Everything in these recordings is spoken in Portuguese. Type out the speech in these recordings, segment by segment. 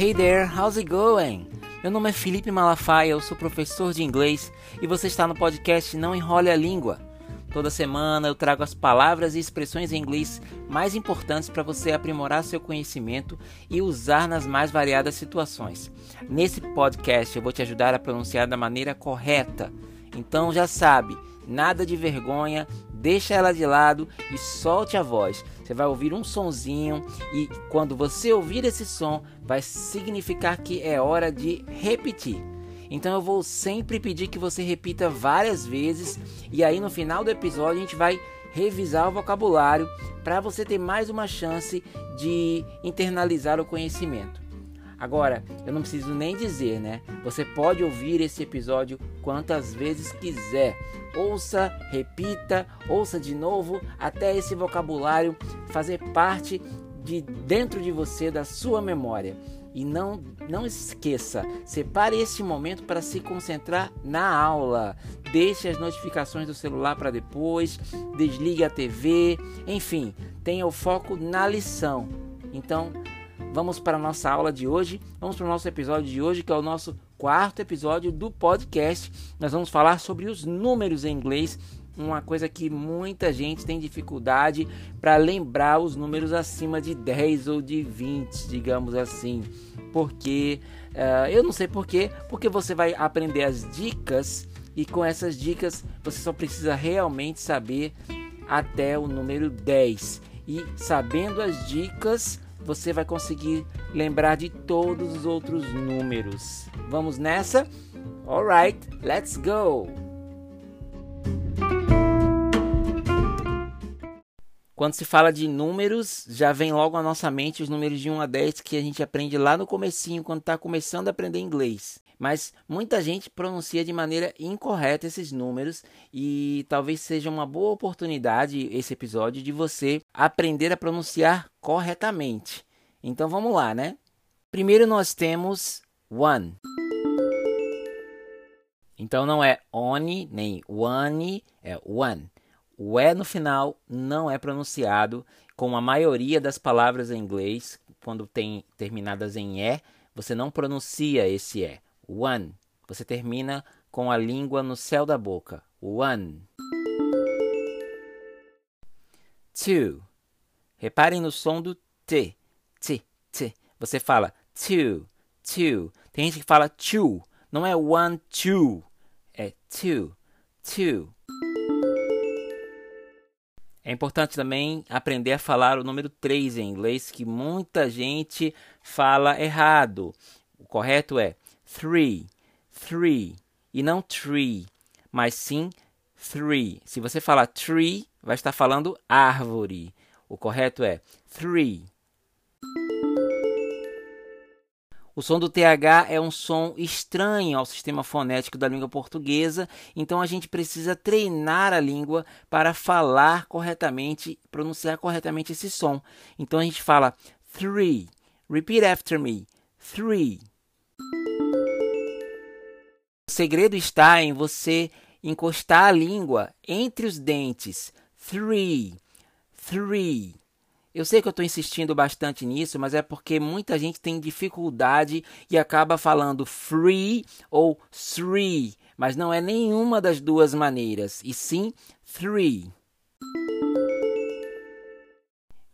Hey there, how's it going? Meu nome é Felipe Malafaia, eu sou professor de inglês e você está no podcast Não Enrole a Língua. Toda semana eu trago as palavras e expressões em inglês mais importantes para você aprimorar seu conhecimento e usar nas mais variadas situações. Nesse podcast eu vou te ajudar a pronunciar da maneira correta. Então já sabe, nada de vergonha, deixa ela de lado e solte a voz. Você vai ouvir um sonzinho e quando você ouvir esse som, vai significar que é hora de repetir. Então eu vou sempre pedir que você repita várias vezes e aí no final do episódio a gente vai revisar o vocabulário para você ter mais uma chance de internalizar o conhecimento. Agora, eu não preciso nem dizer, né? Você pode ouvir esse episódio quantas vezes quiser. Ouça, repita, ouça de novo até esse vocabulário fazer parte de dentro de você, da sua memória. E não, não esqueça, separe este momento para se concentrar na aula. Deixe as notificações do celular para depois, desligue a TV, enfim, tenha o foco na lição. Então, vamos para a nossa aula de hoje, vamos para o nosso episódio de hoje, que é o nosso quarto episódio do podcast. Nós vamos falar sobre os números em inglês, uma coisa que muita gente tem dificuldade para lembrar os números acima de 10 ou de 20, digamos assim. Porque uh, eu não sei porquê, porque você vai aprender as dicas e com essas dicas você só precisa realmente saber até o número 10. E sabendo as dicas, você vai conseguir lembrar de todos os outros números. Vamos nessa? Alright, let's go! Quando se fala de números, já vem logo à nossa mente os números de 1 a 10 que a gente aprende lá no comecinho, quando está começando a aprender inglês. Mas muita gente pronuncia de maneira incorreta esses números e talvez seja uma boa oportunidade esse episódio de você aprender a pronunciar corretamente. Então vamos lá, né? Primeiro nós temos one. Então não é one nem one, é one. O E no final não é pronunciado, como a maioria das palavras em inglês, quando tem terminadas em E, você não pronuncia esse E. One. Você termina com a língua no céu da boca. One. Two. Reparem no som do T. T. T. Você fala two. Two. Tem gente que fala two. Não é one, two. É two. Two. É importante também aprender a falar o número 3 em inglês, que muita gente fala errado. O correto é three, three, e não tree, mas sim three. Se você falar tree, vai estar falando árvore. O correto é three. O som do TH é um som estranho ao sistema fonético da língua portuguesa, então a gente precisa treinar a língua para falar corretamente, pronunciar corretamente esse som. Então a gente fala three. Repeat after me. Three. O segredo está em você encostar a língua entre os dentes. Three, three. Eu sei que eu estou insistindo bastante nisso, mas é porque muita gente tem dificuldade e acaba falando free ou three, mas não é nenhuma das duas maneiras, e sim three.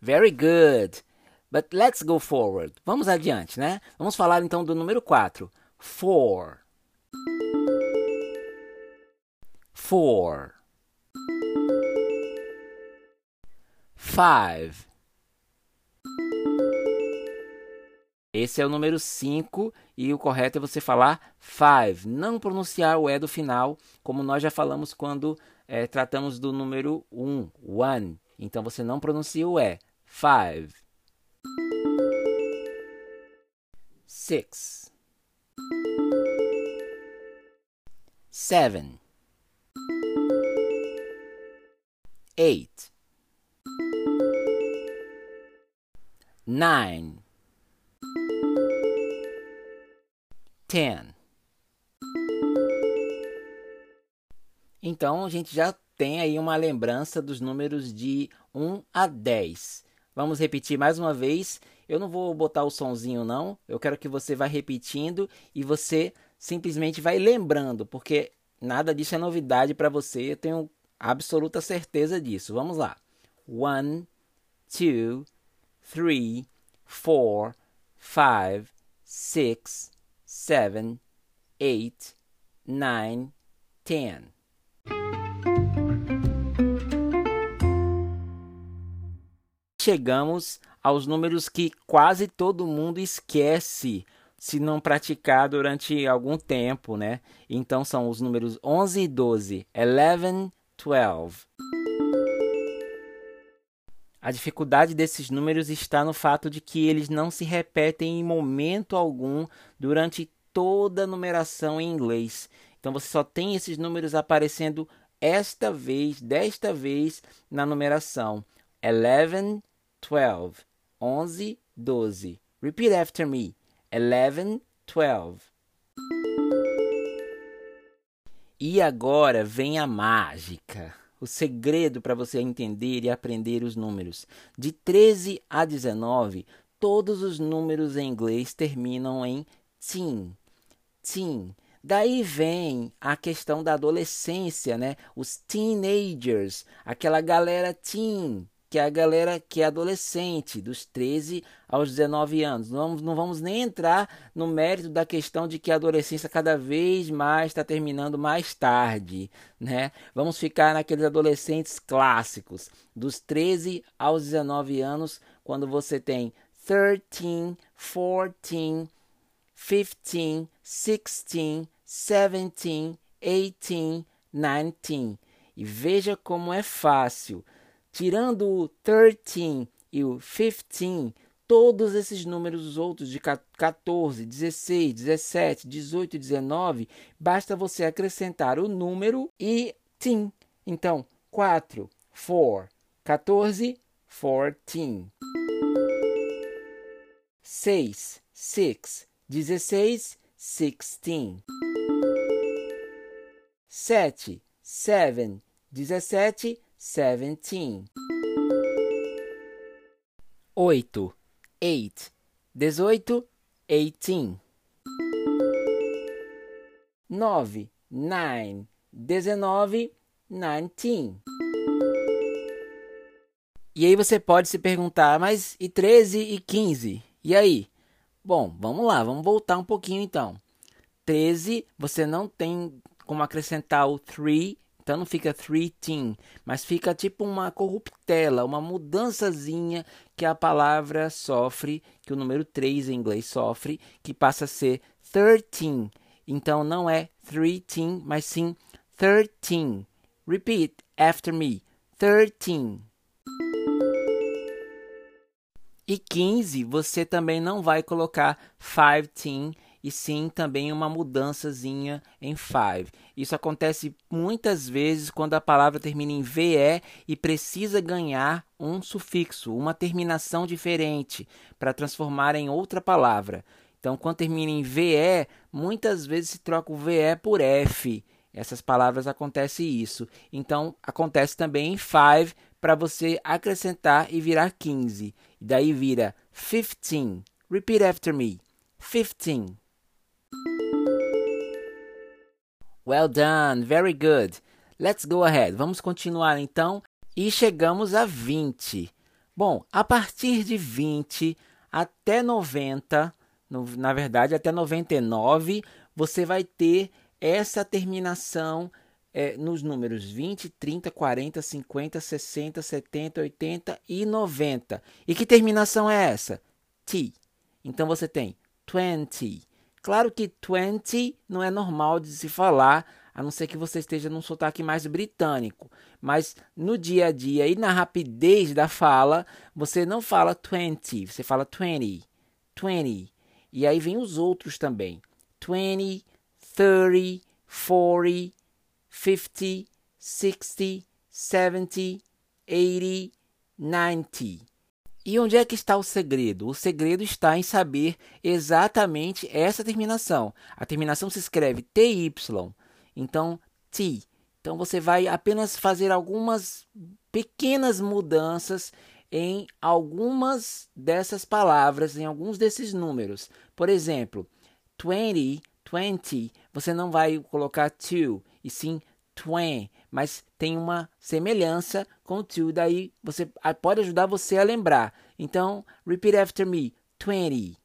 Very good. But let's go forward. Vamos adiante, né? Vamos falar então do número 4. Four. Four. Five. Esse é o número 5 e o correto é você falar five, não pronunciar o E do final, como nós já falamos quando é, tratamos do número 1, um, one. Então você não pronuncia o E. Five. Six. Seven. Eight. Nine. Ten. Então a gente já tem aí uma lembrança dos números de 1 a 10. Vamos repetir mais uma vez Eu não vou botar o sonzinho não, eu quero que você vá repetindo e você simplesmente vai lembrando, porque nada disso é novidade para você, eu tenho absoluta certeza disso. Vamos lá. One, two, three, four, five, six, seven, eight, nine, ten. Chegamos aos números que quase todo mundo esquece se não praticar durante algum tempo, né? Então são os números 11 e 12, 11, 12. A dificuldade desses números está no fato de que eles não se repetem em momento algum durante toda a numeração em inglês. Então você só tem esses números aparecendo esta vez, desta vez na numeração. 11, 12. 11, 12. Repeat after me. 11, 12. E agora vem a mágica o segredo para você entender e aprender os números. De 13 a 19, todos os números em inglês terminam em teen. Teen. Daí vem a questão da adolescência, né? Os teenagers, aquela galera teen, que é a galera que é adolescente, dos 13 aos 19 anos. Não vamos, não vamos nem entrar no mérito da questão de que a adolescência cada vez mais está terminando mais tarde, né? Vamos ficar naqueles adolescentes clássicos, dos 13 aos 19 anos, quando você tem 13, 14, 15, 16, 17, 18, 19. E veja como é fácil tirando o 13 e o 15, todos esses números outros de 14, 16, 17, 18 e 19, basta você acrescentar o número e tim. Então, 4, 4, 14, 14. 6, 6, 16, 16. 7, 7, 17, seventeen. Oito, eight, dezoito, eighteen. Nove, nine, dezenove, nineteen. E aí você pode se perguntar, mas e 13 e 15? E aí? Bom, vamos lá, vamos voltar um pouquinho então. 13, você não tem como acrescentar o 3 então não fica three teen, mas fica tipo uma corruptela, uma mudançazinha que a palavra sofre, que o número 3 em inglês sofre, que passa a ser thirteen. Então não é three teen, mas sim thirteen. Repeat after me. Thirteen. E 15, você também não vai colocar five teen e sim também uma mudançazinha em five. Isso acontece muitas vezes quando a palavra termina em VE e precisa ganhar um sufixo, uma terminação diferente para transformar em outra palavra. Então, quando termina em VE, muitas vezes se troca o VE por F. Essas palavras acontece isso. Então, acontece também em five para você acrescentar e virar 15. E daí vira 15. Repeat after me. 15. Well done, very good. Let's go ahead. Vamos continuar então e chegamos a 20. Bom, a partir de 20 até 90, no, na verdade até 99, você vai ter essa terminação é, nos números 20, 30, 40, 50, 60, 70, 80 e 90. E que terminação é essa? T. Então você tem 20, Claro que 20 não é normal de se falar, a não ser que você esteja num sotaque mais britânico. Mas no dia a dia e na rapidez da fala, você não fala 20, você fala 20, 20. E aí vem os outros também. 20, 30, 40, 50, 60, 70, 80, 90. E onde é que está o segredo? O segredo está em saber exatamente essa terminação. A terminação se escreve TY, então T. Então você vai apenas fazer algumas pequenas mudanças em algumas dessas palavras, em alguns desses números. Por exemplo, 20, 20, você não vai colocar to, e sim twen, mas tem uma semelhança com to, daí você pode ajudar você a lembrar. Então, repeat after me, 20.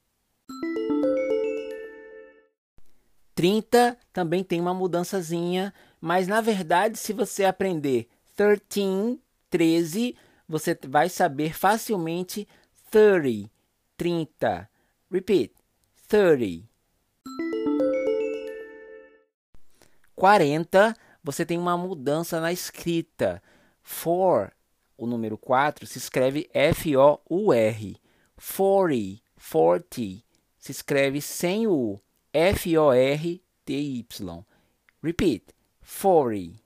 30 também tem uma mudançazinha, mas na verdade, se você aprender 13, 13, você vai saber facilmente 30, 30. Repeat, 30. 40, você tem uma mudança na escrita. For, o número 4, se escreve F-O-U-R. 40, 40, se escreve sem o. F-O-R-T-Y. Repeat. 40.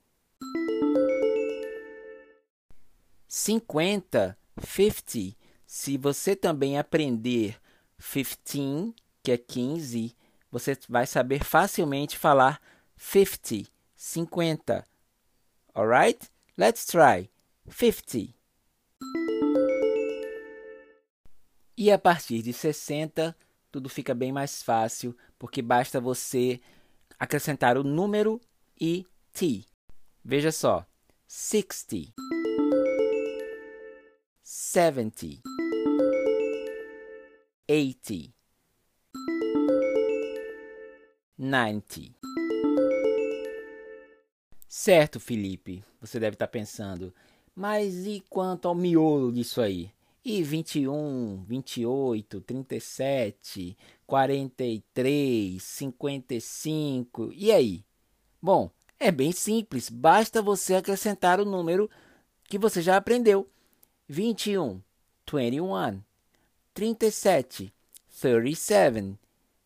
50, 50. Se você também aprender 15, que é 15, você vai saber facilmente falar 50, 50. Alright? Let's try. 50. E a partir de 60, tudo fica bem mais fácil, porque basta você acrescentar o número e t. Veja só: 60, 70, 80, 90. Certo, Felipe, você deve estar pensando, mas e quanto ao miolo disso aí? E 21, 28, 37, 43, 55, e aí? Bom, é bem simples, basta você acrescentar o número que você já aprendeu. 21, 21, 37, 37,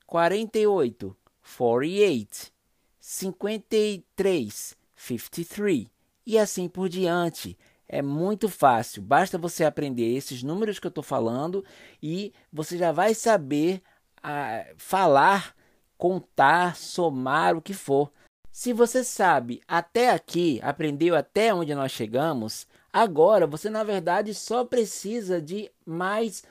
48, 48, 53, 53 e assim por diante. É muito fácil, basta você aprender esses números que eu estou falando e você já vai saber ah, falar, contar, somar, o que for. Se você sabe até aqui, aprendeu até onde nós chegamos, agora você na verdade só precisa de mais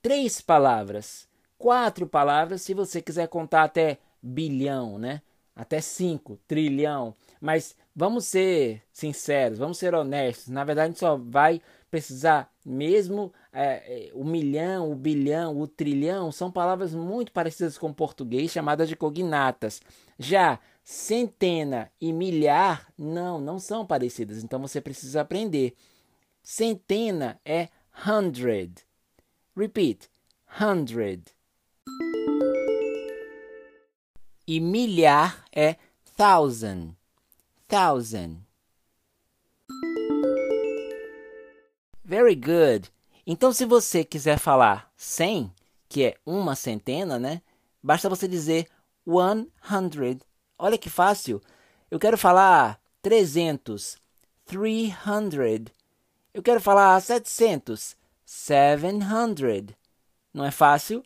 três palavras, quatro palavras, se você quiser contar até bilhão, né? Até cinco, trilhão. Mas vamos ser sinceros, vamos ser honestos. Na verdade, a gente só vai precisar mesmo é, é, o milhão, o bilhão, o trilhão são palavras muito parecidas com o português, chamadas de cognatas. Já centena e milhar, não, não são parecidas. Então você precisa aprender. Centena é hundred. Repeat, hundred. E milhar é thousand thousand. Very good. Então, se você quiser falar 100, que é uma centena, né? Basta você dizer 100. Olha que fácil. Eu quero falar 300, 300. Eu quero falar 700, 700. Não é fácil?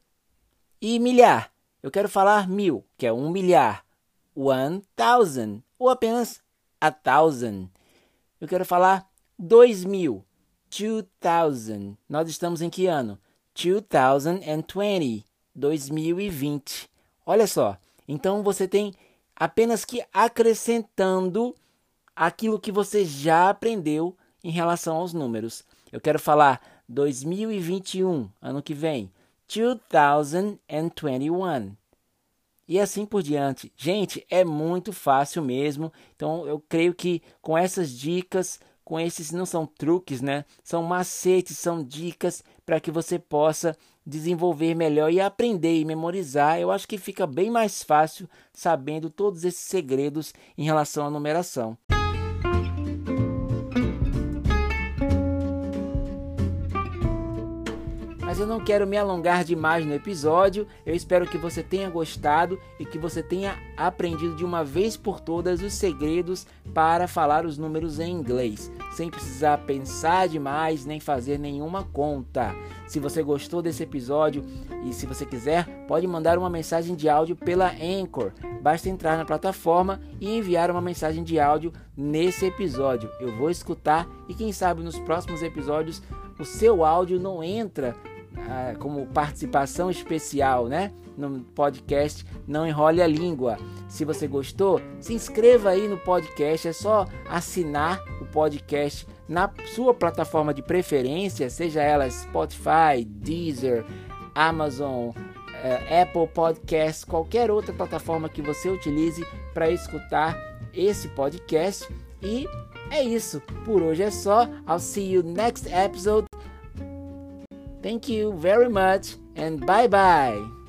E milhar. Eu quero falar mil, que é um milhar. One thousand. Ou apenas a thousand. Eu quero falar dois mil. Two thousand. Nós estamos em que ano? 2020. 2020. Olha só. Então você tem apenas que acrescentando aquilo que você já aprendeu em relação aos números. Eu quero falar 2021, ano que vem. 2021 e assim por diante. Gente, é muito fácil mesmo. Então eu creio que com essas dicas, com esses não são truques, né? São macetes, são dicas para que você possa desenvolver melhor e aprender e memorizar. Eu acho que fica bem mais fácil sabendo todos esses segredos em relação à numeração. Eu não quero me alongar demais no episódio. Eu espero que você tenha gostado e que você tenha aprendido de uma vez por todas os segredos para falar os números em inglês, sem precisar pensar demais nem fazer nenhuma conta. Se você gostou desse episódio e se você quiser, pode mandar uma mensagem de áudio pela Anchor. Basta entrar na plataforma e enviar uma mensagem de áudio nesse episódio. Eu vou escutar e quem sabe nos próximos episódios o seu áudio não entra ah, como participação especial, né? No podcast Não Enrole a Língua. Se você gostou, se inscreva aí no podcast. É só assinar o podcast na sua plataforma de preferência, seja ela Spotify, Deezer, Amazon, uh, Apple Podcast, qualquer outra plataforma que você utilize para escutar esse podcast. E é isso. Por hoje é só. I'll see you next episode. Thank you very much and bye bye.